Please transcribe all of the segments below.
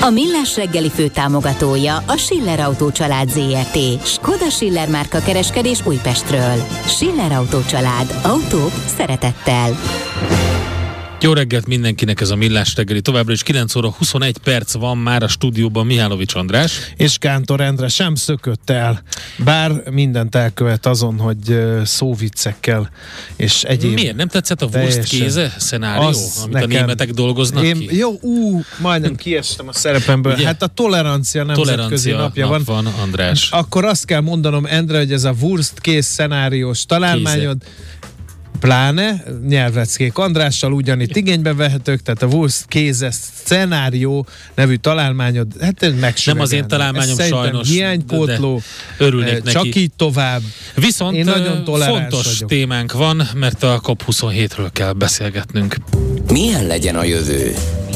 A Millás reggeli fő támogatója a Schiller Autó család ZRT. Skoda Schiller márka kereskedés Újpestről. Schiller Autó család. Autók szeretettel. Jó reggelt mindenkinek ez a Millás reggeli. Továbbra is 9 óra 21 perc van már a stúdióban Mihálovics András. És Kántor Endre sem szökött el, bár mindent elkövet azon, hogy szóviccekkel és egyéb... Miért? Nem tetszett a Wurst kéze szenárió, amit a németek dolgoznak én, ki? Jó, ú, majdnem kiestem a szerepemből. Ugye? Hát a tolerancia nemzetközi Tolerancia napja nap van. van, András. Akkor azt kell mondanom, Endre, hogy ez a Wurst kész szenáriós találmányod, pláne nyelvreckék Andrással ugyanitt igénybe vehetők, tehát a Wurst kéze szenárió nevű találmányod, hát. Nem az én találmányom Ez sajnos, hiánypótló, örülnék eh, neki. csak így tovább. Viszont Én nagyon ö, toleráns fontos vagyok. témánk van, mert a COP27-ről kell beszélgetnünk. Milyen legyen a jövő?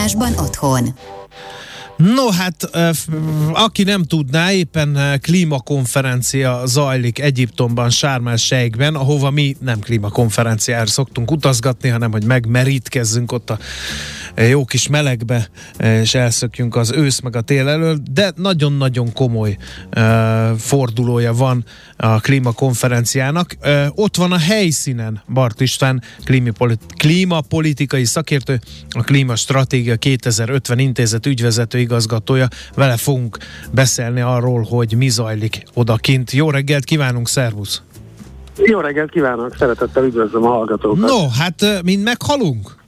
gazdálkodásban otthon. No hát, aki nem tudná, éppen klímakonferencia zajlik Egyiptomban, Sármel Sejkben, ahova mi nem klímakonferenciára szoktunk utazgatni, hanem hogy megmerítkezzünk ott a jó kis melegbe, ö, és elszökjünk az ősz meg a tél elől, de nagyon-nagyon komoly ö, fordulója van a klímakonferenciának. Ö, ott van a helyszínen Bart István, klímapolit- klímapolitikai szakértő, a Klímastratégia 2050 intézet ügyvezető igazgatója. Vele fogunk beszélni arról, hogy mi zajlik odakint. Jó reggelt kívánunk, szervusz! Jó reggelt kívánok, szeretettel üdvözlöm a hallgatókat. No, hát mind meghalunk?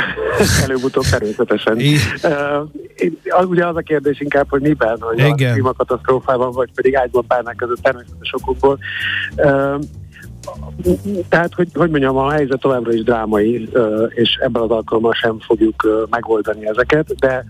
Előbb-utóbb természetesen. Uh, az, ugye az a kérdés inkább, hogy miben, hogy Igen. a klímakatasztrófában, vagy pedig ágyban párnák között természetes okokból. Uh, tehát, hogy, hogy mondjam, a helyzet továbbra is drámai, uh, és ebben az alkalommal sem fogjuk megoldani ezeket, de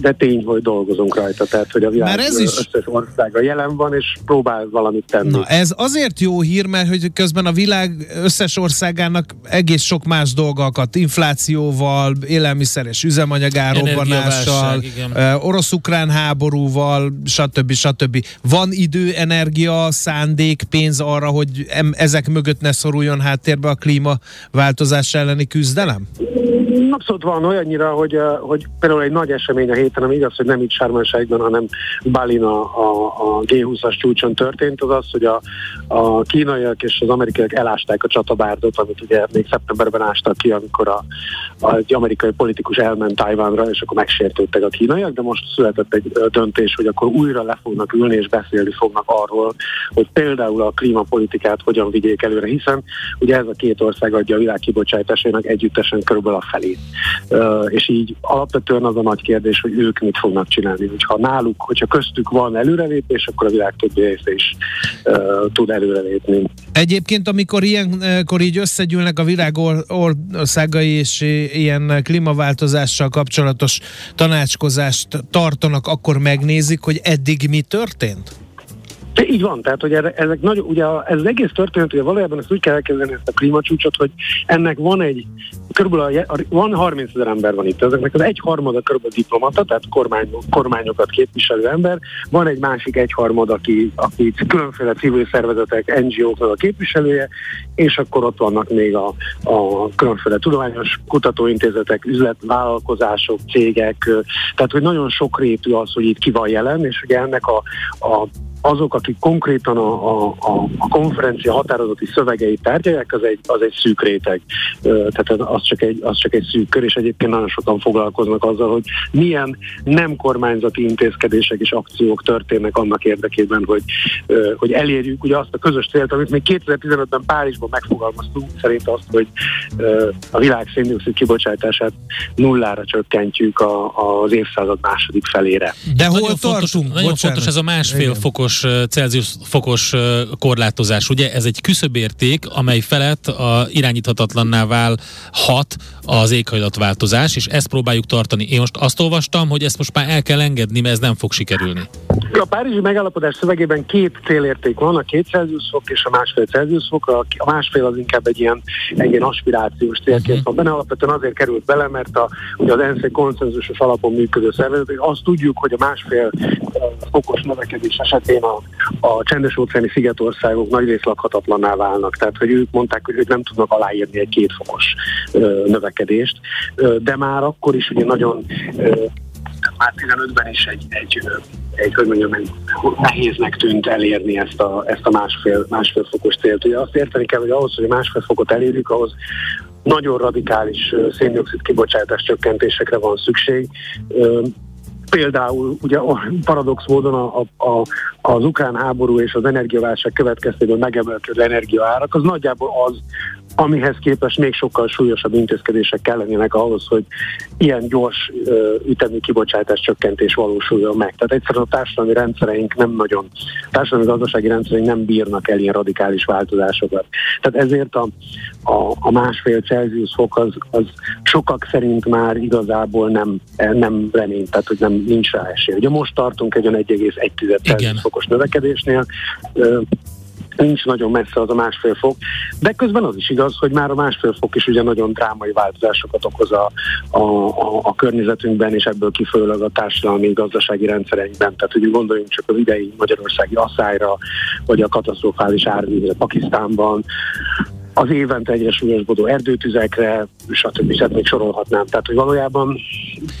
de tény, hogy dolgozunk rajta, tehát hogy a világ Már ez is- összes országa jelen van, és próbál valamit tenni. Na, ez azért jó hír, mert hogy közben a világ összes országának egész sok más dolga akadt, inflációval, élelmiszeres üzemanyagárobbanással, Energiaválság, igen. ö, orosz-ukrán háborúval, stb. stb. Van idő, energia, szándék, pénz arra, hogy em- ezek mögött ne szoruljon háttérbe a klímaváltozás elleni küzdelem? Abszolút van olyannyira, hogy, uh, hogy például egy nagy esemény a héten, ami igaz, hogy nem itt Sármánságban, hanem Balin a, a, a G20-as csúcson történt, az az, hogy a, a kínaiak és az amerikaiak elásták a csatabárdot, amit ugye még szeptemberben ástak ki, amikor a, a, egy amerikai politikus elment Tajvánra, és akkor megsértődtek a kínaiak, de most született egy döntés, hogy akkor újra le fognak ülni és beszélni fognak arról, hogy például a klímapolitikát hogyan vigyék előre, hiszen ugye ez a két ország adja a világ kibocsátásának együttesen körülbelül a felét. Ö, és így alapvetően az a nagy kérdés, hogy ők mit fognak csinálni. Hogyha náluk, hogyha köztük van előrelépés, akkor a világ többi része is ö, tud előrelépni. Egyébként, amikor ilyenkor így összegyűlnek a világ or- országai és ilyen klímaváltozással kapcsolatos tanácskozást tartanak, akkor megnézik, hogy eddig mi történt? De így van, tehát hogy erre- ezek nagy, ugye ez az egész történet, ugye valójában ezt úgy kell elkezdeni ezt a klímacsúcsot, hogy ennek van egy, körülbelül a, van 30 ezer ember van itt, ezeknek az egyharmada körülbelül diplomata, tehát kormány, kormányokat képviselő ember, van egy másik egyharmad, aki, aki különféle civil szervezetek, NGO-knak a képviselője, és akkor ott vannak még a, a különféle tudományos kutatóintézetek, üzletvállalkozások, cégek, tehát hogy nagyon sokrétű az, hogy itt ki van jelen, és ugye ennek a, a azok, akik konkrétan a, a, a konferencia határozati szövegeit tárgyalják, az egy, az egy szűk réteg. Tehát az csak egy, az csak egy szűk kör, és egyébként nagyon sokan foglalkoznak azzal, hogy milyen nem kormányzati intézkedések és akciók történnek annak érdekében, hogy, hogy elérjük ugye azt a közös célt, amit még 2015-ben Párizsban megfogalmaztunk, szerint azt, hogy a világ széndiokszid kibocsátását nullára csökkentjük a, az évszázad második felére. De hol nagyon tartunk? Fontos, nagyon fontos ez a másfél Igen. fokos Celsius fokos korlátozás. Ugye ez egy küszöbérték, amely felett a irányíthatatlanná válhat az éghajlatváltozás, és ezt próbáljuk tartani. Én most azt olvastam, hogy ezt most már el kell engedni, mert ez nem fog sikerülni. A Párizsi megállapodás szövegében két célérték van, a két Celsius fok és a másfél Celsius fok. A, másfél az inkább egy ilyen, egy ilyen aspirációs célként uh-huh. van benne. Alapvetően azért került bele, mert a, ugye az ENSZ konszenzusos alapon működő szervezet, azt tudjuk, hogy a másfél fokos növekedés esetén a, a csendes óceáni szigetországok nagy rész lakhatatlanná válnak. Tehát, hogy ők mondták, hogy ők nem tudnak aláírni egy két fokos növekedést, de már akkor is ugye nagyon már 15-ben is egy, egy, egy hogy mondjam, egy nehéznek tűnt elérni ezt a, ezt a másfél, másfél fokos célt. Ugye azt érteni kell, hogy ahhoz, hogy másfél fokot elérjük, ahhoz nagyon radikális széndiokszid kibocsátás csökkentésekre van szükség. Például ugye paradox módon a, a, az ukrán háború és az energiaválság következtében megemelkedő energiaárak, az nagyjából az, amihez képest még sokkal súlyosabb intézkedések kellenének ahhoz, hogy ilyen gyors ütemű kibocsátás csökkentés valósuljon meg. Tehát egyszerűen a társadalmi rendszereink nem nagyon, társadalmi gazdasági rendszereink nem bírnak el ilyen radikális változásokat. Tehát ezért a, a, a másfél Celsius fok az, az sokak szerint már igazából nem, nem remény, tehát hogy nem nincs rá esély. Ugye most tartunk egy olyan 1,1 Celsius fokos növekedésnél, nincs nagyon messze az a másfél fok, de közben az is igaz, hogy már a másfél fok is ugye nagyon drámai változásokat okoz a, a, a, a környezetünkben, és ebből kifolyólag a társadalmi gazdasági rendszereinkben. Tehát, hogy gondoljunk csak az idei magyarországi asszályra, vagy a katasztrofális árvízre Pakisztánban, az évente egyre súlyosbodó erdőtüzekre, stb. stb. még sorolhatnám. Tehát, hogy valójában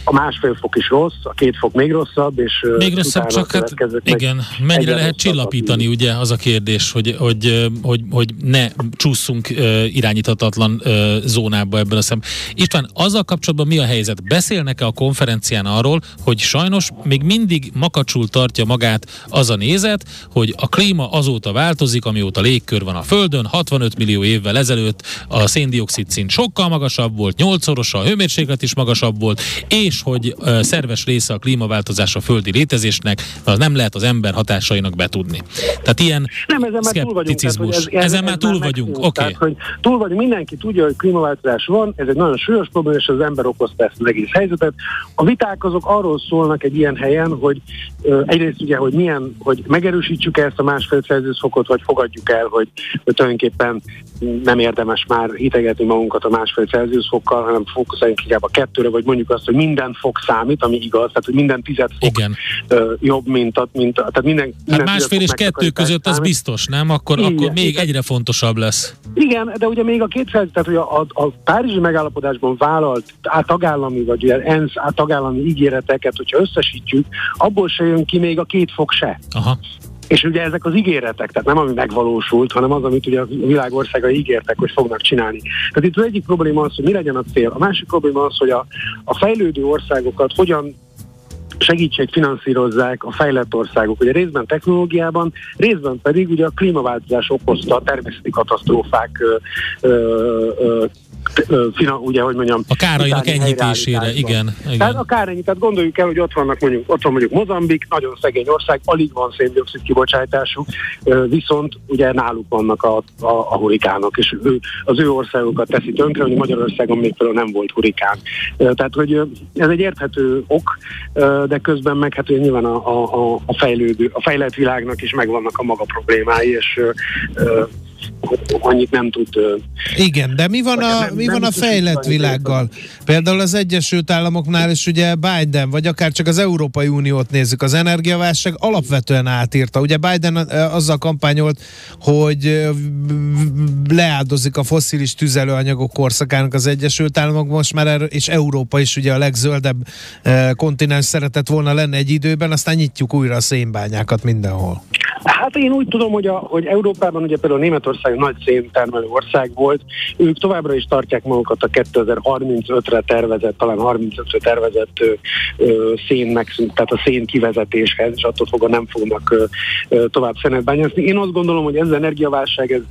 a másfél fok is rossz, a két fok még rosszabb, és még rosszabb, csak hát igen, mennyire lehet csillapítani, ugye az a kérdés, hogy, hogy, hogy, hogy ne csúszunk irányíthatatlan zónába ebben a szem. István, azzal kapcsolatban mi a helyzet? Beszélnek-e a konferencián arról, hogy sajnos még mindig makacsul tartja magát az a nézet, hogy a klíma azóta változik, amióta légkör van a Földön, 65 millió évvel évvel ezelőtt a széndiokszid szint sokkal magasabb volt, nyolcszorosa, a hőmérséklet is magasabb volt, és hogy szerves része a klímaváltozás a földi létezésnek, az nem lehet az ember hatásainak betudni. Tehát ilyen nem, ezen már túl vagyunk. Tehát, ez, ez, ezen már túl vagyunk, oké. Okay. hogy túl vagyunk, mindenki tudja, hogy klímaváltozás van, ez egy nagyon súlyos probléma, és az ember okozta ezt az egész helyzetet. A viták azok arról szólnak egy ilyen helyen, hogy uh, egyrészt ugye, hogy milyen, hogy megerősítsük ezt a másfél Celsius fokot, vagy fogadjuk el, hogy, hogy tulajdonképpen nem érdemes már hitegetni magunkat a másfél Celsius fokkal, hanem fókuszáljunk inkább a kettőre, vagy mondjuk azt, hogy minden fok számít, ami igaz, tehát hogy minden tized fok Igen. Jobb, mint a, mint a, tehát minden, hát minden hát másfél és kettő között az biztos, nem? Akkor, Igen. akkor még Igen. egyre fontosabb lesz. Igen, de ugye még a két tehát hogy a, a, a Párizsi megállapodásban vállalt a tagállami, vagy ugye ENSZ a tagállami ígéreteket, hogyha összesítjük, abból se jön ki még a két fok se. Aha. És ugye ezek az ígéretek, tehát nem ami megvalósult, hanem az, amit ugye a világországai ígértek, hogy fognak csinálni. Tehát itt az egyik probléma az, hogy mi legyen a cél. A másik probléma az, hogy a, a fejlődő országokat hogyan segítség finanszírozzák a fejlett országok. Ugye részben technológiában, részben pedig ugye a klímaváltozás okozta a természeti katasztrófák ö, ö, fina, ugye, hogy mondjam... A kárainak enyhítésére, igen, igen. Tehát a kárenyit, tehát gondoljuk el, hogy ott vannak mondjuk, ott van mondjuk Mozambik, nagyon szegény ország, alig van széndiokszid kibocsátású, viszont ugye náluk vannak a, a, a hurikánok, és ő, az ő országokat teszi tönkre, hogy Magyarországon még például nem volt hurikán. Tehát, hogy ez egy érthető ok, de közben meg hát nyilván a, a, a fejlődő, a fejlett világnak is megvannak a maga problémái, és annyit nem tud. Igen, de mi van a, mi van a fejlett világgal? Például az Egyesült Államoknál is ugye Biden, vagy akár csak az Európai Uniót nézzük, az energiaválság alapvetően átírta. Ugye Biden azzal kampányolt, hogy leáldozik a foszilis tüzelőanyagok korszakának az Egyesült Államok most már, erről, és Európa is ugye a legzöldebb kontinens szeretett volna lenni egy időben, aztán nyitjuk újra a szénbányákat mindenhol. Hát én úgy tudom, hogy, a, hogy Európában ugye például Németország nagy széntermelő ország volt, ők továbbra is tartják magukat a 2035-re tervezett, talán 35-re tervezett ö, szén megszűnt, tehát a szén kivezetéshez, és attól fogva nem fognak tovább szenet bányászni. Én azt gondolom, hogy ez az energiaválság ez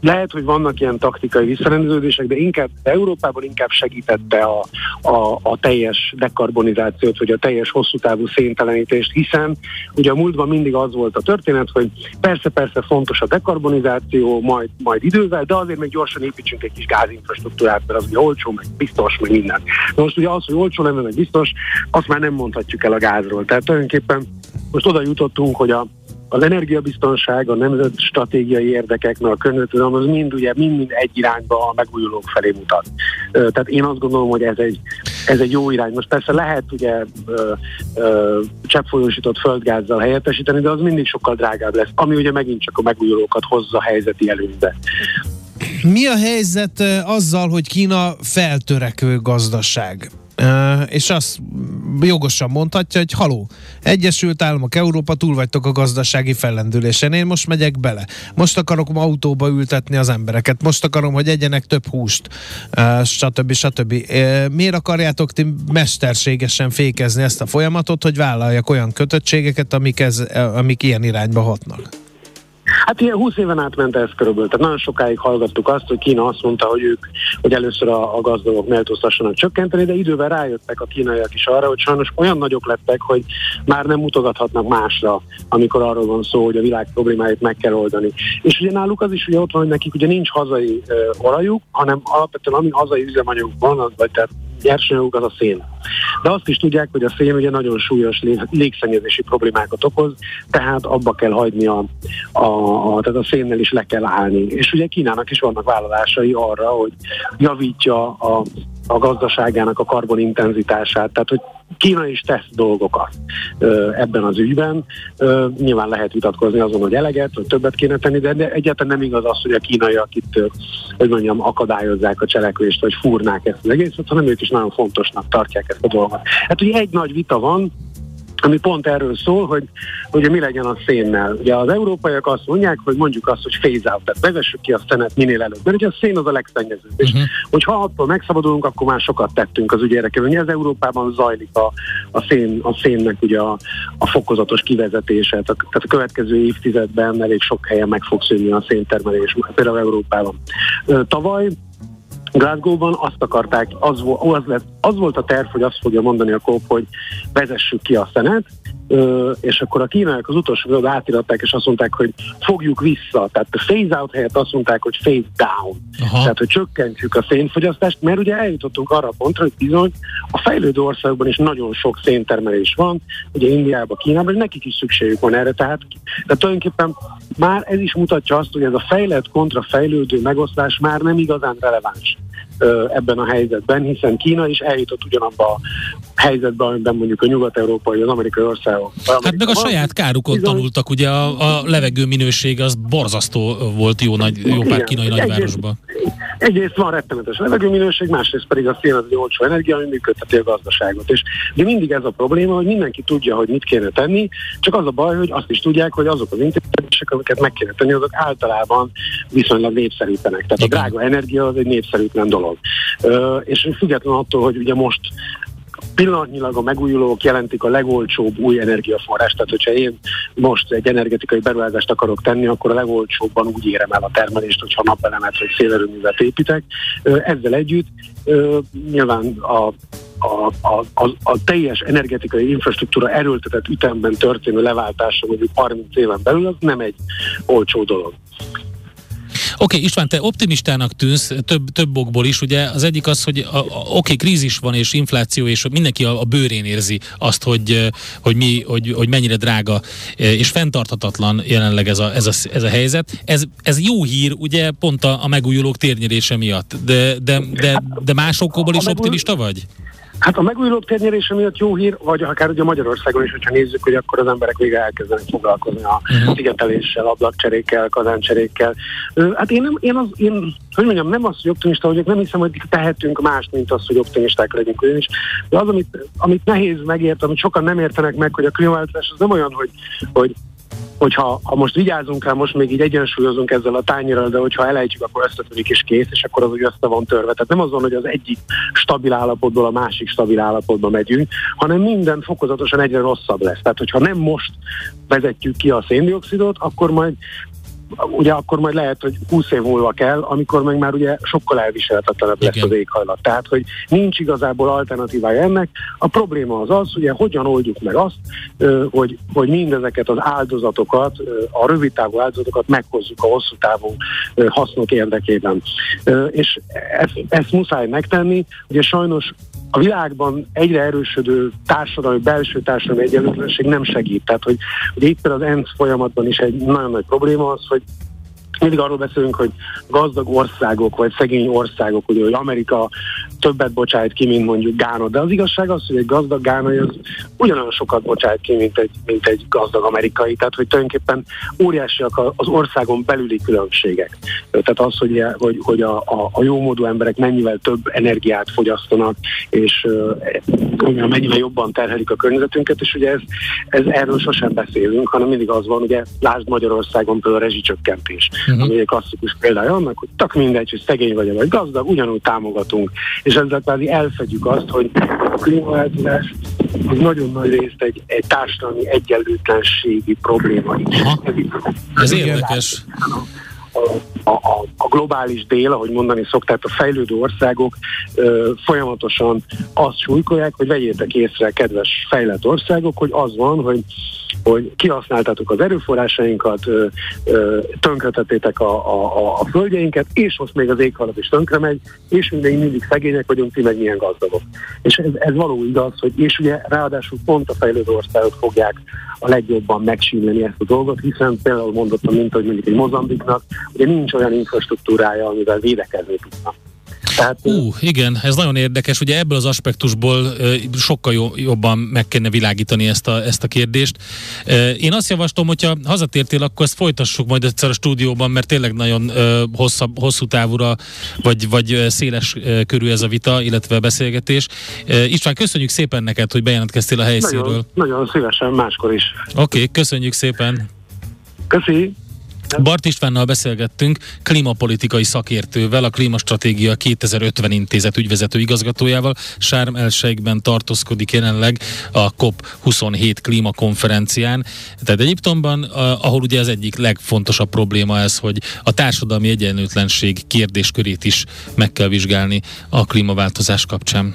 lehet, hogy vannak ilyen taktikai visszarendeződések, de inkább Európában inkább segítette a, a, a teljes dekarbonizációt, vagy a teljes hosszú távú széntelenítést, hiszen ugye a múltban mindig az volt a történet, hogy persze-persze fontos a dekarbonizáció, majd, majd idővel, de azért még gyorsan építsünk egy kis gázinfrastruktúrát, mert az ugye olcsó, meg biztos, meg minden. De most ugye az, hogy olcsó lenne, meg biztos, azt már nem mondhatjuk el a gázról. Tehát tulajdonképpen most oda jutottunk, hogy a az energiabiztonság, a nemzet stratégiai érdekek, meg a környezetvédelem, az mind ugye mind-mind egy irányba a megújulók felé mutat. Tehát én azt gondolom, hogy ez egy, ez egy jó irány. Most persze lehet ugye cseppfolyósított földgázzal helyettesíteni, de az mindig sokkal drágább lesz, ami ugye megint csak a megújulókat hozza helyzeti előnybe. Mi a helyzet azzal, hogy Kína feltörekvő gazdaság? És azt jogosan mondhatja, hogy haló, Egyesült Államok, Európa, túl vagytok a gazdasági fellendülésen, én most megyek bele. Most akarok autóba ültetni az embereket, most akarom, hogy egyenek több húst, stb. stb. Miért akarjátok ti mesterségesen fékezni ezt a folyamatot, hogy vállaljak olyan kötöttségeket, amik, ez, amik ilyen irányba hatnak? Hát ilyen 20 éven át ment ez körülbelül. Tehát nagyon sokáig hallgattuk azt, hogy Kína azt mondta, hogy ők, hogy először a, a gazdagok méltóztassanak csökkenteni, de idővel rájöttek a kínaiak is arra, hogy sajnos olyan nagyok lettek, hogy már nem mutogathatnak másra, amikor arról van szó, hogy a világ problémáit meg kell oldani. És ugye náluk az is ugye ott van, hogy nekik ugye nincs hazai uh, olajuk, hanem alapvetően ami hazai üzemanyag van, az, vagy tehát nyersanyaguk az a szén. De azt is tudják, hogy a szén ugye nagyon súlyos légszennyezési problémákat okoz, tehát abba kell hagyni a, a, a, tehát a szénnel is le kell állni. És ugye Kínának is vannak vállalásai arra, hogy javítja a, a gazdaságának a karbonintenzitását, tehát hogy Kína is tesz dolgokat ebben az ügyben. Nyilván lehet vitatkozni azon, hogy eleget, hogy többet kéne tenni, de egyáltalán nem igaz az, hogy a kínaiak itt, hogy mondjam, akadályozzák a cselekvést, vagy fúrnák ezt az egészet, hanem ők is nagyon fontosnak tartják ezt a dolgot. Hát ugye egy nagy vita van, ami pont erről szól, hogy ugye mi legyen a szénnel. Ugye az európaiak azt mondják, hogy mondjuk azt, hogy phase out, tehát vezessük ki a szenet minél előbb. Mert ugye a szén az a legszennyezőbb. Uh-huh. És mhm. hogyha attól megszabadulunk, akkor már sokat tettünk az ügy érdekében. Ugye ez Európában zajlik a, a, szén, a szénnek ugye a, a fokozatos kivezetése. Tehát, tehát a következő évtizedben elég sok helyen meg fog szűnni a széntermelés, például Európában. Tavaly Glasgow-ban azt akarták, az, az, lett, az volt a terv, hogy azt fogja mondani a kóp, hogy vezessük ki a szenet, és akkor a kínaiak az utolsó videót átiratták, és azt mondták, hogy fogjuk vissza. Tehát a phase out helyett azt mondták, hogy phase down. Aha. Tehát, hogy csökkentjük a szénfogyasztást, mert ugye eljutottunk arra a pontra, hogy bizony a fejlődő országokban is nagyon sok széntermelés van, ugye Indiában, Kínában, és nekik is szükségük van erre. Tehát, tehát tulajdonképpen már ez is mutatja azt, hogy ez a fejlett kontra fejlődő megosztás már nem igazán releváns ebben a helyzetben, hiszen Kína is eljutott ugyanabba a helyzetbe, amiben mondjuk a nyugat-európai, az amerikai országok. Hát meg a saját kárukon bizony, tanultak, ugye a, a levegő minőség az borzasztó volt jó, nagy, jó pár kínai nagyvárosban. Egyrészt van rettenetes levegőminőség, másrészt pedig a szén az egy olcsó energia, ami működteti a gazdaságot. És de mindig ez a probléma, hogy mindenki tudja, hogy mit kéne tenni, csak az a baj, hogy azt is tudják, hogy azok az intézkedések, amiket meg kéne tenni, azok általában viszonylag népszerűtlenek. Tehát a drága energia az egy népszerűtlen dolog. Ö, és független attól, hogy ugye most pillanatnyilag a megújulók jelentik a legolcsóbb új energiaforrás. Tehát, hogyha én most egy energetikai beruházást akarok tenni, akkor a legolcsóbban úgy érem el a termelést, hogyha napelemet vagy szélerőművet építek. Ezzel együtt nyilván a a, a, a, a teljes energetikai infrastruktúra erőltetett ütemben történő leváltása mondjuk 30 éven belül, az nem egy olcsó dolog. Oké, okay, István, te optimistának tűnsz több, több okból is, ugye az egyik az, hogy oké, okay, krízis van és infláció, és mindenki a, a bőrén érzi azt, hogy, hogy, mi, hogy, hogy mennyire drága és fenntarthatatlan jelenleg ez a, ez a, ez a helyzet. Ez, ez jó hír, ugye pont a, a megújulók térnyerése miatt, de, de, de, de más okból is optimista vagy? Hát a megújulók térnyerése miatt jó hír, vagy akár ugye Magyarországon is, hogyha nézzük, hogy akkor az emberek végre elkezdenek foglalkozni a uh-huh. szigeteléssel, ablakcserékkel, kazáncserékkel. Hát én, nem, én, az, én hogy mondjam, nem az, hogy optimista vagyok, nem hiszem, hogy tehetünk mást, mint az, hogy optimisták legyünk ugyanis. De az, amit, amit nehéz megért, amit sokan nem értenek meg, hogy a klímaváltozás az nem olyan, hogy, hogy hogyha ha most vigyázunk rá, most még így egyensúlyozunk ezzel a tányérral, de hogyha elejtjük, akkor összetörik és kész, és akkor az úgy össze van törve. Tehát nem azon, hogy az egyik stabil állapotból a másik stabil állapotba megyünk, hanem minden fokozatosan egyre rosszabb lesz. Tehát, hogyha nem most vezetjük ki a széndiokszidot, akkor majd ugye akkor majd lehet, hogy 20 év múlva kell, amikor meg már ugye sokkal elviselhetetlenebb lesz az éghajlat. Tehát, hogy nincs igazából alternatívája ennek. A probléma az az, ugye hogyan oldjuk meg azt, hogy, hogy mindezeket az áldozatokat, a rövid távú áldozatokat meghozzuk a hosszú távú hasznok érdekében. És ezt, ezt muszáj megtenni. Ugye sajnos a világban egyre erősödő társadalmi, belső társadalmi egyenlőtlenség nem segít. Tehát, hogy, hogy itt az ENSZ folyamatban is egy nagyon nagy probléma az, hogy mindig arról beszélünk, hogy gazdag országok, vagy szegény országok, ugye, hogy Amerika többet bocsájt ki, mint mondjuk Gána, de az igazság az, hogy egy gazdag gánai az ugyanolyan sokat bocsájt ki, mint egy, mint egy gazdag amerikai, tehát hogy tulajdonképpen óriásiak az országon belüli különbségek. Tehát az, hogy, hogy, hogy a, a, a jómódú emberek mennyivel több energiát fogyasztanak, és uh, mennyivel jobban terhelik a környezetünket, és ugye ez, ez erről sosem beszélünk, hanem mindig az van, ugye lásd Magyarországon például a rezsicsökkentés uh-huh. ami egy klasszikus példája annak, hogy tak mindegy, hogy szegény vagy vagy gazdag, ugyanúgy támogatunk. És ezzel kvázi elfedjük azt, hogy a klímaváltozás az nagyon nagy részt egy, egy társadalmi egyenlőtlenségi probléma is. Aha. Ez érdekes a, a, a globális dél, ahogy mondani szokták, a fejlődő országok ö, folyamatosan azt súlykolják, hogy vegyétek észre, kedves fejlett országok, hogy az van, hogy, hogy kihasználtatok az erőforrásainkat, tönkretettétek a, a, a földjeinket, és most még az éghajlat is tönkre megy, és mi még mindig szegények vagyunk, ti meg milyen gazdagok. És ez, ez való igaz, hogy és ugye ráadásul pont a fejlődő országok fogják a legjobban megsínleni ezt a dolgot, hiszen például mondottam, mint hogy mondjuk egy Mozambiknak, ugye nincs olyan infrastruktúrája, amivel védekezni tudna. Tehát, Ú, igen, ez nagyon érdekes. Ugye ebből az aspektusból sokkal jó, jobban meg kellene világítani ezt a, ezt a kérdést. Én azt javaslom, hogyha hazatértél, akkor ezt folytassuk majd egyszer a stúdióban, mert tényleg nagyon hosszabb, hosszú távúra, vagy, vagy széles körű ez a vita, illetve a beszélgetés. István, köszönjük szépen neked, hogy bejelentkeztél a helyszínről. Nagyon, nagyon szívesen, máskor is. Oké, okay, köszönjük szépen. Köszi. Bart Istvánnal beszélgettünk, klímapolitikai szakértővel, a Klímastratégia 2050 intézet ügyvezető igazgatójával. Sárm elseikben tartózkodik jelenleg a COP27 klímakonferencián. Tehát Egyiptomban, ahol ugye az egyik legfontosabb probléma ez, hogy a társadalmi egyenlőtlenség kérdéskörét is meg kell vizsgálni a klímaváltozás kapcsán.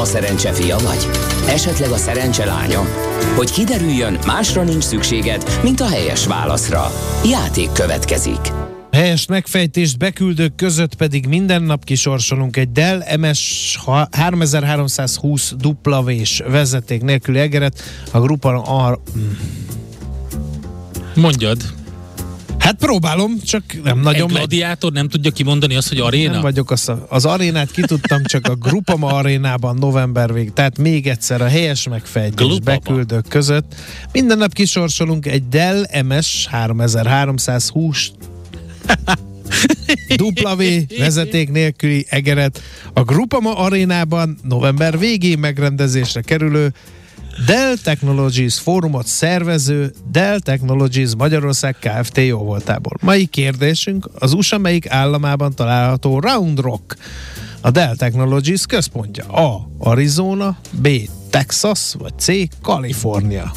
A szerencse fia vagy? Esetleg a szerencse lánya? Hogy kiderüljön, másra nincs szükséged, mint a helyes válaszra. Játék következik. Helyes megfejtést beküldők között pedig minden nap kisorsolunk egy Dell MS 3320 dupla vés vezeték nélküli egeret. A grupa a... Mondjad. Hát próbálom, csak nem nagyon Egy gladiátor nem tudja kimondani azt, hogy aréna? Nem vagyok az, az arénát ki tudtam, csak a Grupama arénában november vég. Tehát még egyszer a helyes megfejtés beküldők között. Minden nap kisorsolunk egy Dell MS 3320 W vezeték nélküli egeret a Grupama arénában november végén megrendezésre kerülő Dell Technologies fórumot szervező Dell Technologies Magyarország Kft. jóvoltából. Mai kérdésünk az USA melyik államában található Round Rock, a Dell Technologies központja? A. Arizona, B. Texas, vagy C. Kalifornia.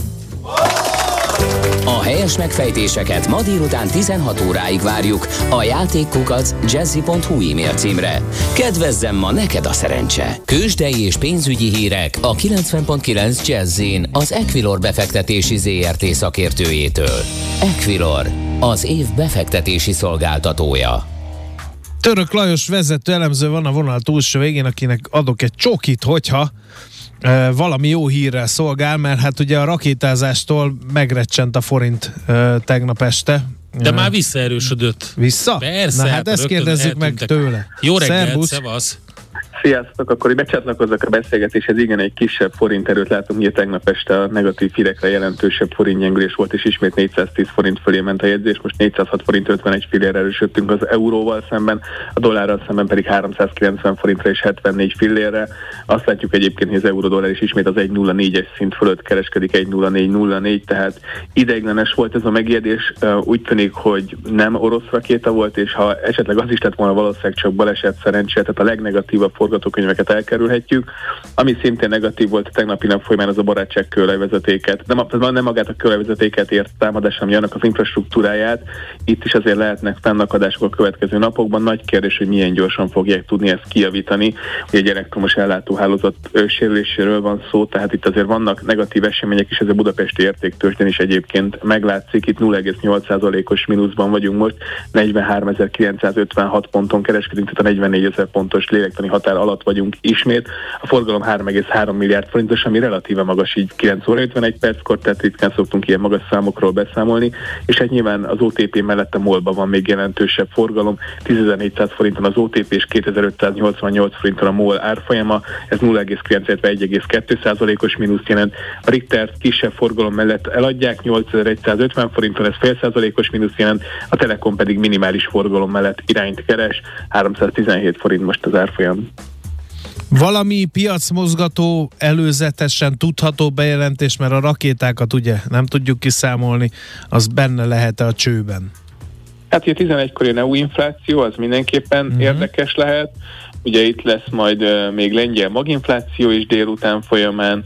A helyes megfejtéseket ma délután 16 óráig várjuk a játékkukac jazzy.hu e-mail címre. Kedvezzem ma neked a szerencse! Kősdei és pénzügyi hírek a 90.9 Jazzin az Equilor befektetési ZRT szakértőjétől. Equilor, az év befektetési szolgáltatója. Török Lajos vezető elemző van a vonal túlsó végén, akinek adok egy csokit, hogyha valami jó hírrel szolgál, mert hát ugye a rakétázástól megrecsent a forint tegnap este, De már visszaerősödött. Vissza? Persze. Na hát ezt kérdezzük meg tőle. Jó reggelt, szevasz. Sziasztok, akkor becsatlakozok a beszélgetéshez. Igen, egy kisebb forint erőt látunk, ugye tegnap este a negatív hírekre jelentősebb forintgyengülés volt, és ismét 410 forint fölé ment a jegyzés. Most 406 forint 51 fillér erősödtünk az euróval szemben, a dollárral szemben pedig 390 forintra és 74 fillérre. Azt látjuk egyébként, hogy az euró-dollár is ismét az 1.04-es szint fölött kereskedik, 1.0404, tehát ideiglenes volt ez a megijedés. Úgy tűnik, hogy nem orosz rakéta volt, és ha esetleg az is lett volna valószínűleg csak baleset szerencsé, tehát a legnegatívabb forgatókönyveket elkerülhetjük. Ami szintén negatív volt a tegnapi nap folyamán az a barátság kőlevezetéket. Nem, nem magát a kőlevezetéket ért támadás, hanem annak az infrastruktúráját. Itt is azért lehetnek fennakadások a következő napokban. Nagy kérdés, hogy milyen gyorsan fogják tudni ezt kijavítani. Ugye egy elektromos ellátóhálózat sérüléséről van szó, tehát itt azért vannak negatív események is, ez a budapesti értéktősdén is egyébként meglátszik. Itt 0,8%-os mínuszban vagyunk most, 43.956 ponton kereskedünk, tehát a 44 pontos lélektani határ alatt vagyunk ismét. A forgalom 3,3 milliárd forintos, ami relatíve magas így 9 óra 51 perckor, tehát ritkán szoktunk ilyen magas számokról beszámolni, és hát nyilván az OTP mellett a MOL-ban van még jelentősebb forgalom, 10.400 forinton az OTP és 2588 forinton a MOL árfolyama, ez 0,9-1,2 os mínusz jelent. A Richter kisebb forgalom mellett eladják 8150 forinton, ez fél százalékos mínusz jelent, a Telekom pedig minimális forgalom mellett irányt keres, 317 forint most az árfolyam. Valami piacmozgató előzetesen tudható bejelentés, mert a rakétákat ugye nem tudjuk kiszámolni, az benne lehet a csőben? Hát ugye 11-kor jön EU infláció, az mindenképpen uh-huh. érdekes lehet. Ugye itt lesz majd uh, még lengyel maginfláció is délután folyamán,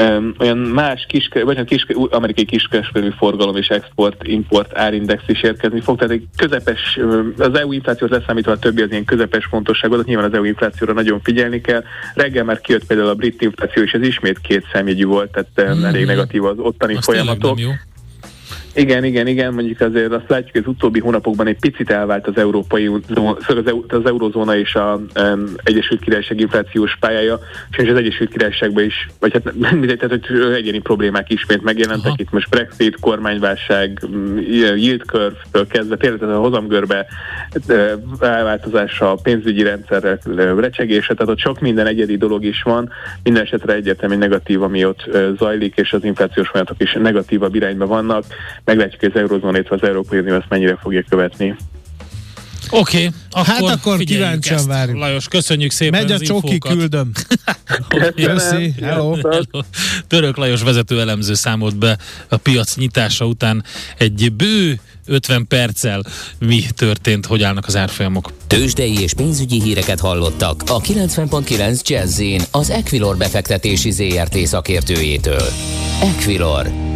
um, olyan más kis, vagy kis, amerikai kiskereskedelmi forgalom és export-import árindex is érkezni fog, tehát egy közepes, az EU inflációt leszámítva a többi az ilyen közepes fontosságot, nyilván az EU inflációra nagyon figyelni kell. Reggel már kijött például a brit infláció, és ez ismét két számjegyű volt, tehát mm-hmm. elég negatív az ottani Azt folyamatok. Igen, igen, igen, mondjuk azért azt látjuk, hogy az utóbbi hónapokban egy picit elvált az európai az, az eurozóna és az Egyesült Királyság inflációs pályája, és az Egyesült Királyságban is, vagy hát mindegy, tehát hogy egyéni problémák ismét megjelentek, Aha. itt. Most Brexit, kormányválság, yield curve-től kezdve, tényleg a hozamgörbe elváltozása, a pénzügyi rendszerre recsegése, tehát ott sok minden egyedi dolog is van, minden esetre egyértelmű negatív, ami ott zajlik, és az inflációs folyamatok is negatívabb irányba vannak meglátjuk, hogy az eurozóna, illetve az Európai Unió ezt mennyire fogja követni. Oké, okay, akkor Hát akkor kíváncsian várjuk. Lajos, köszönjük szépen Megy a csoki, infókat. küldöm. Köszi, hello. Török Lajos vezető elemző számolt be a piac nyitása után egy bő 50 perccel mi történt, hogy állnak az árfolyamok. Tőzsdei és pénzügyi híreket hallottak a 90.9 jazz az Equilor befektetési ZRT szakértőjétől. Equilor,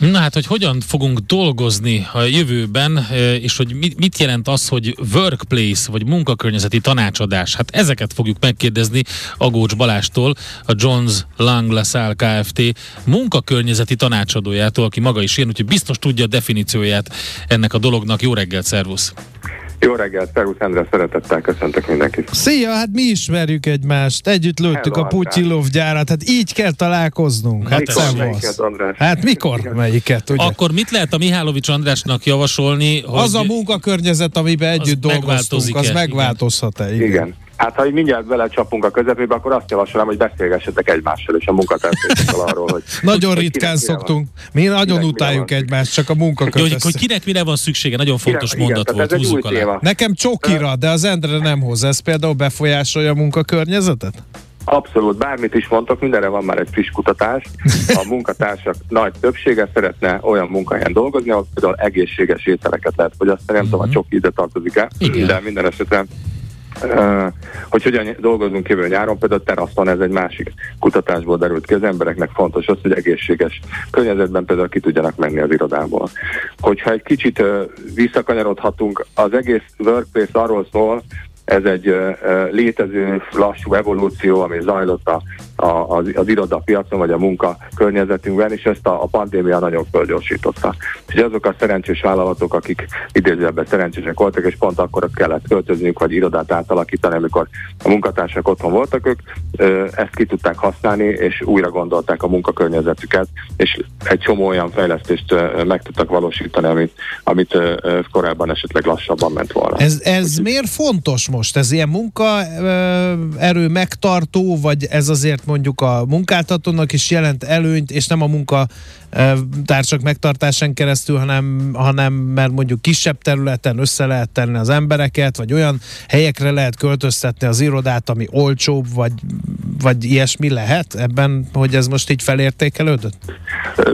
Na hát, hogy hogyan fogunk dolgozni a jövőben, e, és hogy mit jelent az, hogy workplace, vagy munkakörnyezeti tanácsadás? Hát ezeket fogjuk megkérdezni Agócs Balástól, a Jones Lang LaSalle Kft. munkakörnyezeti tanácsadójától, aki maga is ilyen, úgyhogy biztos tudja a definícióját ennek a dolognak. Jó reggelt, szervusz! Jó reggelt, Szervusz Endre, szeretettel köszöntök mindenkit. Szia, hát mi ismerjük egymást, együtt lőttük Hello, a Putyilov gyárat, hát így kell találkoznunk. Hát, mikor melyiket, András? Hát mikor Igen. melyiket, ugye? Akkor mit lehet a Mihálovics Andrásnak javasolni? Hogy az a munkakörnyezet, amiben együtt dolgoztunk, az megváltozhat-e? Igen. Igen. Hát ha így mindjárt belecsapunk a közepébe, akkor azt javasolom, hogy beszélgessetek egymással és a munkatársakkal arról, hogy... nagyon hogy ritkán szoktunk. Mi nagyon utáljuk egymást, csak a munkakövet. Hogy, hogy kinek mire van szüksége, nagyon fontos kinek, mondat igen, volt, húzzuk alá. Nekem csokira, de az Endre nem hoz. Ez például befolyásolja a munkakörnyezetet? Abszolút, bármit is mondtok, mindenre van már egy friss kutatás. A munkatársak nagy többsége szeretne olyan munkahelyen dolgozni, ahol például egészséges ételeket lehet fogyasztani, nem tudom, a mhm. csoki ide tartozik-e, de minden esetre hogy hogyan dolgozunk jövő nyáron, például teraszon ez egy másik kutatásból derült ki, az embereknek fontos az, hogy egészséges környezetben például ki tudjanak menni az irodából. Hogyha egy kicsit visszakanyarodhatunk, az egész workplace arról szól, ez egy létező lassú evolúció, ami zajlott a, a, az, az irodapiacon, vagy a munka környezetünkben, és ezt a, a pandémia nagyon fölgyorsította. És azok a szerencsés vállalatok, akik idézőjelben szerencsések voltak, és pont akkor kellett költözniük, vagy irodát átalakítani, amikor a munkatársak otthon voltak, ők ezt ki tudták használni, és újra gondolták a munkakörnyezetüket, és egy csomó olyan fejlesztést meg tudtak valósítani, amit, amit korábban esetleg lassabban ment volna. Ez, ez miért fontos most? Ez ilyen munkaerő megtartó, vagy ez azért mondjuk a munkáltatónak is jelent előnyt, és nem a munka társak megtartásán keresztül, hanem, hanem mert mondjuk kisebb területen össze lehet tenni az embereket, vagy olyan helyekre lehet költöztetni az irodát, ami olcsóbb, vagy, vagy ilyesmi lehet ebben, hogy ez most így felértékelődött?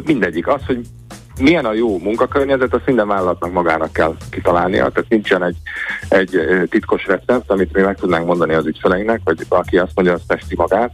Mindegyik. Az, hogy milyen a jó munkakörnyezet, azt minden vállalatnak magának kell kitalálnia, tehát nincsen egy, egy titkos recept, amit mi meg tudnánk mondani az ügyfeleinknek, vagy aki azt mondja, azt testi magát.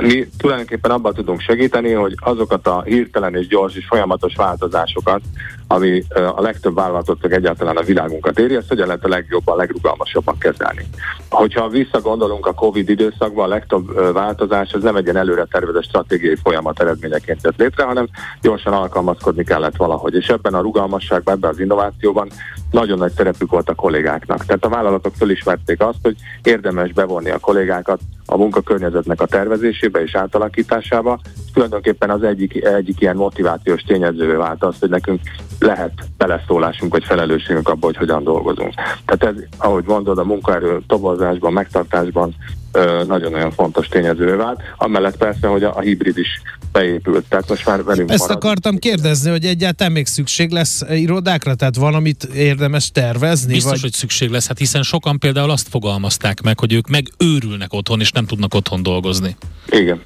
Mi tulajdonképpen abban tudunk segíteni, hogy azokat a hirtelen és gyors és folyamatos változásokat, ami a legtöbb vállalatot, egyáltalán a világunkat éri, ezt hogyan lehet a legjobban, legrugalmasabban kezelni. Hogyha visszagondolunk a Covid időszakban, a legtöbb változás az nem egy ilyen előre tervezett stratégiai folyamat eredményeként jött létre, hanem gyorsan alkalmazkodni kellett valahogy. És ebben a rugalmasságban, ebben az innovációban nagyon nagy szerepük volt a kollégáknak. Tehát a vállalatok fölismerték azt, hogy érdemes bevonni a kollégákat a munkakörnyezetnek a tervezésébe és átalakításába. Tulajdonképpen az egyik, egyik ilyen motivációs tényezővé vált az, hogy nekünk lehet beleszólásunk vagy felelősségünk abban, hogy hogyan dolgozunk. Tehát ez, ahogy mondod, a munkaerő tobozásban, megtartásban nagyon-nagyon fontos tényezővé vált. Amellett persze, hogy a, a hibrid is beépült, tehát most már velünk Ezt marad. akartam kérdezni, hogy egyáltalán még szükség lesz irodákra, tehát valamit érdemes tervezni? Biztos, vagy? hogy szükség lesz, hát hiszen sokan például azt fogalmazták meg, hogy ők megőrülnek otthon, és nem tudnak otthon dolgozni. Igen.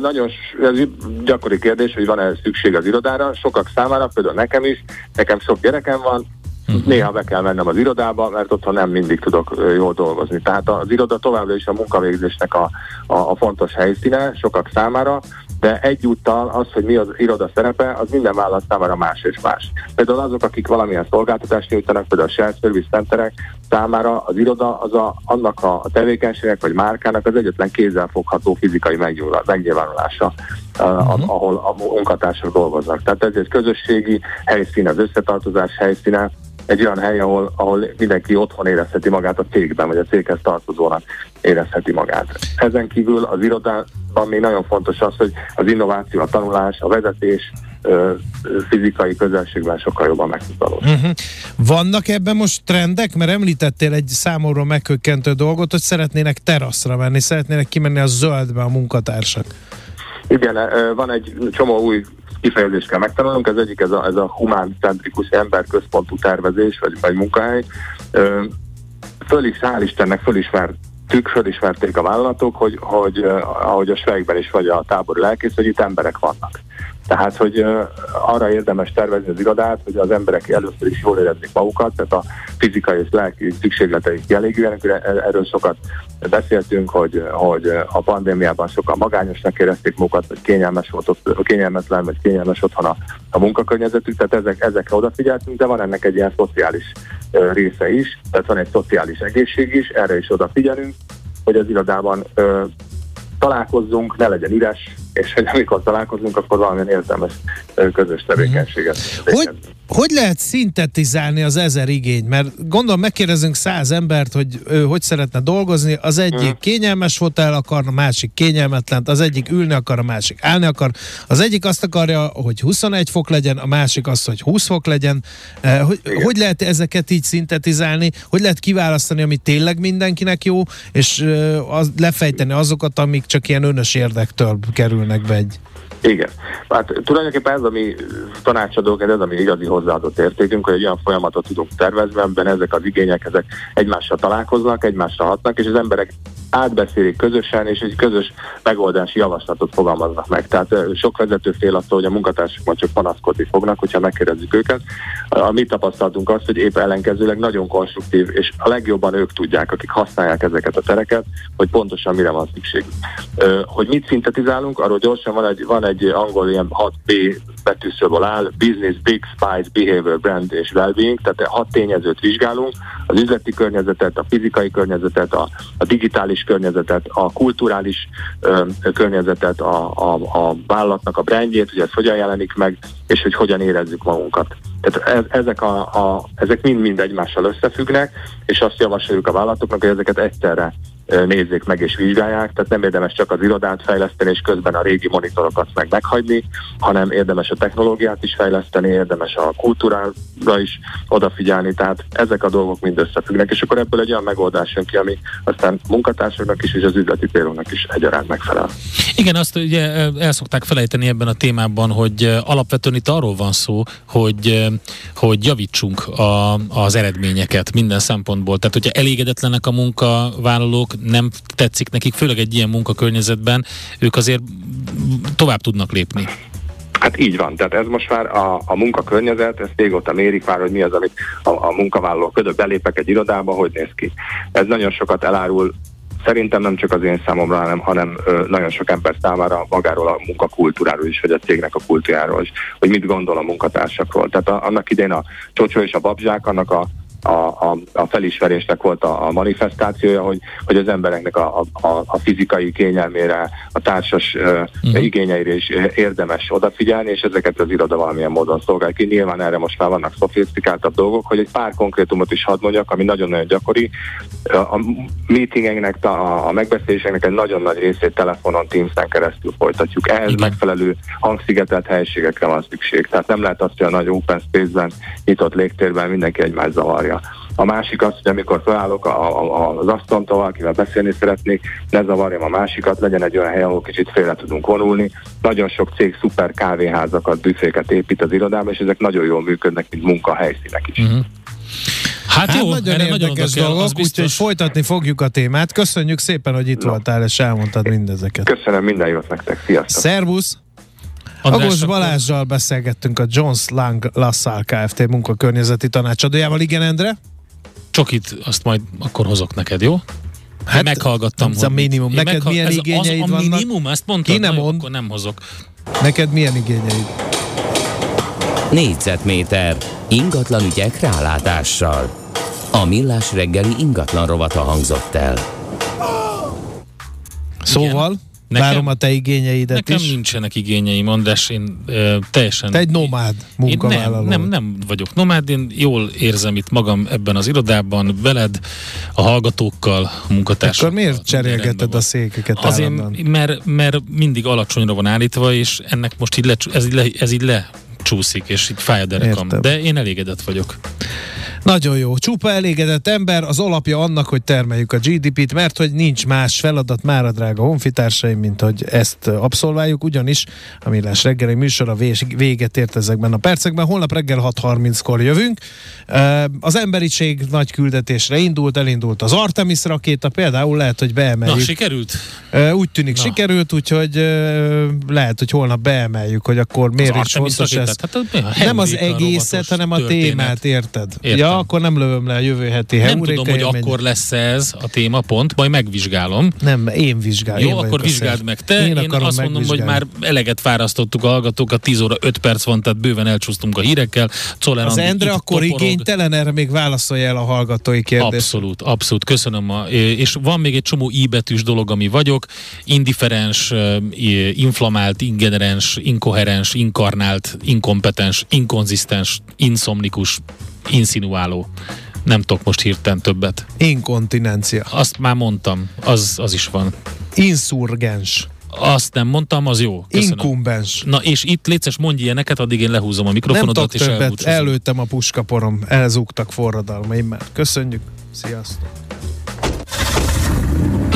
Nagyon ez gyakori kérdés, hogy van-e szükség az irodára. Sokak számára, például nekem is, nekem sok gyerekem van, Uh-huh. Néha be kell mennem az irodába, mert otthon nem mindig tudok jól dolgozni. Tehát az iroda továbbra is a munkavégzésnek a, a, a fontos helyszíne sokak számára, de egyúttal az, hogy mi az iroda szerepe, az minden vállalat számára más és más. Például azok, akik valamilyen szolgáltatást nyújtanak, például a shared service centerek számára az iroda az a, annak a tevékenységek vagy márkának az egyetlen kézzelfogható fizikai megnyilvánulása, uh-huh. ahol a munkatársak dolgoznak. Tehát ez egy közösségi helyszín, az összetartozás helyszíne, egy olyan hely, ahol, ahol mindenki otthon érezheti magát a cégben, vagy a céghez tartozónak érezheti magát. Ezen kívül az irodában még nagyon fontos az, hogy az innováció, a tanulás, a vezetés, fizikai közelségben sokkal jobban meg tud Uh-huh. Vannak ebben most trendek? Mert említettél egy számomra megkökkentő dolgot, hogy szeretnének teraszra menni, szeretnének kimenni a zöldbe a munkatársak. Igen, van egy csomó új kifejezést kell megtanulnunk. Ez egyik ez a, ez a humán-centrikus emberközpontú tervezés, vagy, vagy munkahely. Föl is, hál' Istennek, föl is tük, fölismerték a vállalatok, hogy, hogy ahogy a Svejkben is vagy a tábor lelkész, hogy itt emberek vannak. Tehát, hogy arra érdemes tervezni az irodát, hogy az emberek először is jól érezzék magukat, tehát a fizikai és lelki szükségleteik kielégüljenek. Erről sokat beszéltünk, hogy, hogy a pandémiában sokan magányosnak érezték magukat, vagy kényelmes volt ott, kényelmetlen, vagy kényelmes otthon a, a munkakörnyezetük, tehát ezek, ezekre odafigyeltünk, de van ennek egy ilyen szociális része is, tehát van egy szociális egészség is, erre is odafigyelünk, hogy az irodában találkozzunk, ne legyen üres, és hogy amikor találkozunk, akkor valamilyen értelmes közös tevékenységet. Uh-huh. Hogy, hogy lehet szintetizálni az ezer igényt? Mert gondolom megkérdezünk száz embert, hogy ő hogy szeretne dolgozni, az egyik uh-huh. kényelmes fotel akar, a másik kényelmetlen, az egyik ülni akar, a másik állni akar, az egyik azt akarja, hogy 21 fok legyen, a másik azt, hogy 20 fok legyen. Hogy, hogy lehet ezeket így szintetizálni? Hogy lehet kiválasztani, ami tényleg mindenkinek jó, és az, lefejteni azokat, amik csak ilyen önös érdektől kerülnek be egy igen. Hát tulajdonképpen ez a mi tanácsadók, ez a mi igazi hozzáadott értékünk, hogy egy olyan folyamatot tudunk tervezni, amiben ezek az igények ezek egymással találkoznak, egymásra hatnak, és az emberek átbeszélik közösen, és egy közös megoldási javaslatot fogalmaznak meg. Tehát sok vezető fél attól, hogy a munkatársak majd csak panaszkodni fognak, hogyha megkérdezzük őket. A mi tapasztalatunk az, hogy épp ellenkezőleg nagyon konstruktív, és a legjobban ők tudják, akik használják ezeket a tereket, hogy pontosan mire van szükség. Hogy mit szintetizálunk, arról gyorsan van egy, van egy angol ilyen 6B betűszóval áll, Business, Big Spice, Behavior, Brand és Wellbeing, tehát hat tényezőt vizsgálunk, az üzleti környezetet, a fizikai környezetet, a, a digitális környezetet, a kulturális ö, környezetet, a, a, a vállalatnak a brandjét, hogy ez hogyan jelenik meg, és hogy hogyan érezzük magunkat. Tehát ez, ezek, a, a, ezek mind-mind egymással összefüggnek, és azt javasoljuk a vállalatoknak, hogy ezeket egyszerre nézzék meg és vizsgálják, tehát nem érdemes csak az irodát fejleszteni és közben a régi monitorokat meg meghagyni, hanem érdemes a technológiát is fejleszteni, érdemes a kultúrára is odafigyelni, tehát ezek a dolgok mind összefüggnek, és akkor ebből egy olyan megoldás jön ki, ami aztán munkatársaknak is és az üzleti céloknak is egyaránt megfelel. Igen, azt ugye el szokták felejteni ebben a témában, hogy alapvetően itt arról van szó, hogy, hogy javítsunk a, az eredményeket minden szempontból. Tehát, hogyha elégedetlenek a munkavállalók, nem tetszik nekik, főleg egy ilyen munkakörnyezetben, ők azért tovább tudnak lépni. Hát így van, tehát ez most már a, a munkakörnyezet, ezt régóta mérik már, hogy mi az, amit a, a munkavállalók ködök belépek egy irodába, hogy néz ki. Ez nagyon sokat elárul szerintem nem csak az én számomra, hanem, hanem nagyon sok ember számára magáról a munkakultúráról is, vagy a cégnek a kultúráról is, hogy mit gondol a munkatársakról. Tehát a, annak idén a Csocsó és a Babzsák, annak a a, a, a felismerésnek volt a, a manifestációja, hogy, hogy az embereknek a, a, a fizikai kényelmére, a társas uh, igényeire is érdemes odafigyelni, és ezeket az iroda valamilyen módon szolgál ki. Nyilván erre most már vannak szofisztikáltabb dolgok, hogy egy pár konkrétumot is hadd mondjak, ami nagyon-nagyon gyakori. A meetingeknek, a, a megbeszéléseknek egy nagyon nagy részét telefonon, Teams-en keresztül folytatjuk. Ehhez Igen. megfelelő hangszigetelt helyiségekre van szükség. Tehát nem lehet azt, hogy a nagy open space-ben, nyitott légtérben mindenki egymást zavarja zavarja. A másik az, hogy amikor felállok a, a, az asztaltól, akivel beszélni szeretnék, ne zavarjam a másikat, legyen egy olyan hely, ahol kicsit félre tudunk vonulni. Nagyon sok cég szuper kávéházakat, büféket épít az irodába, és ezek nagyon jól működnek, mint munkahelyszínek is. Uh-huh. Hát, hát jó, nagyon érdekes nagyon dolgok, úgyhogy folytatni fogjuk a témát. Köszönjük szépen, hogy itt no. voltál, és elmondtad mindezeket. Köszönöm, minden jót nektek, sziasztok! Szervusz! Agos Balázsjal beszélgettünk a Jones Lang LaSalle Kft. munkakörnyezeti tanácsadójával. Igen, Endre? Csokit azt majd akkor hozok neked, jó? Hát, én meghallgattam. Ez hogy a minimum. Neked meghall... milyen ez igényeid az, a vannak? Minimum, ezt mondtad, Ki nem mond? akkor nem hozok. Neked milyen igényeid? Négyzetméter. Ingatlan ügyek rálátással. A millás reggeli ingatlan rovata hangzott el. Szóval? Igen. Nekem, Várom a te igényeidet nekem is. Nekem nincsenek igényeim, András, én e, teljesen... Te egy nomád munkavállaló. Nem, nem, nem vagyok nomád, én jól érzem itt magam ebben az irodában, veled, a hallgatókkal, a munkatársakkal. Akkor miért cserélgeted a székeket Azért, mert, mert mindig alacsonyra van állítva, és ennek most így le, ez, így le, ez így le csúszik, és így fáj a derekam. Értem. De én elégedett vagyok. Nagyon jó. Csupa elégedett ember az alapja annak, hogy termeljük a GDP-t, mert hogy nincs más feladat már a drága honfitársaim, mint hogy ezt abszolváljuk, ugyanis a Millás reggeli műsor a véget ért ezekben a percekben. Holnap reggel 6.30-kor jövünk. Az emberiség nagy küldetésre indult, elindult az Artemis rakéta, például lehet, hogy beemeljük. Na, sikerült? Úgy tűnik, Na. sikerült, úgyhogy lehet, hogy holnap beemeljük, hogy akkor miért is fontos ez. Hát, nem az egészet, hanem a történet. témát, érted? Értem. Ja, akkor nem lövöm le a jövő heti Nem tudom, hogy megy. akkor lesz ez a témapont, majd megvizsgálom. Nem, én vizsgálom. Jó, akkor vizsgáld meg te. Én, én azt mondom, hogy már eleget fárasztottuk a hallgatókat, 10 óra 5 perc van, tehát bőven elcsúsztunk a hírekkel. Czoller az Endre akkor toporog. igénytelen, erre még válaszolja el a hallgatói kérdést. Abszolút, abszolút, köszönöm. A, és van még egy csomó íbetűs dolog, ami vagyok. Indiferens, inflamált, ingenerens, inkoherens, inkarnált, inkompetens, inkonzisztens, inszomnikus, insinuáló. Nem tudok most hirtelen többet. Inkontinencia. Azt már mondtam, az, az is van. Insurgens. Azt nem mondtam, az jó. Köszönöm. Inkumbens. Na és itt létszes mondj ilyeneket, addig én lehúzom a mikrofonodat nem és többet, előttem a puskaporom, elzúgtak forradalmaim, mert köszönjük, sziasztok!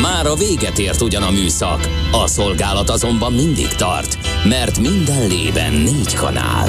Már a véget ért ugyan a műszak, a szolgálat azonban mindig tart, mert minden lében négy kanál.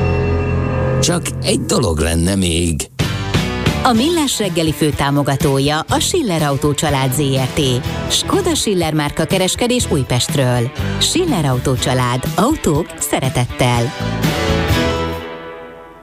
Csak egy dolog lenne még. A Millás reggeli főtámogatója a Schiller Autó család ZRT. Skoda Schiller márka kereskedés Újpestről. Schiller Autó család. Autók szeretettel.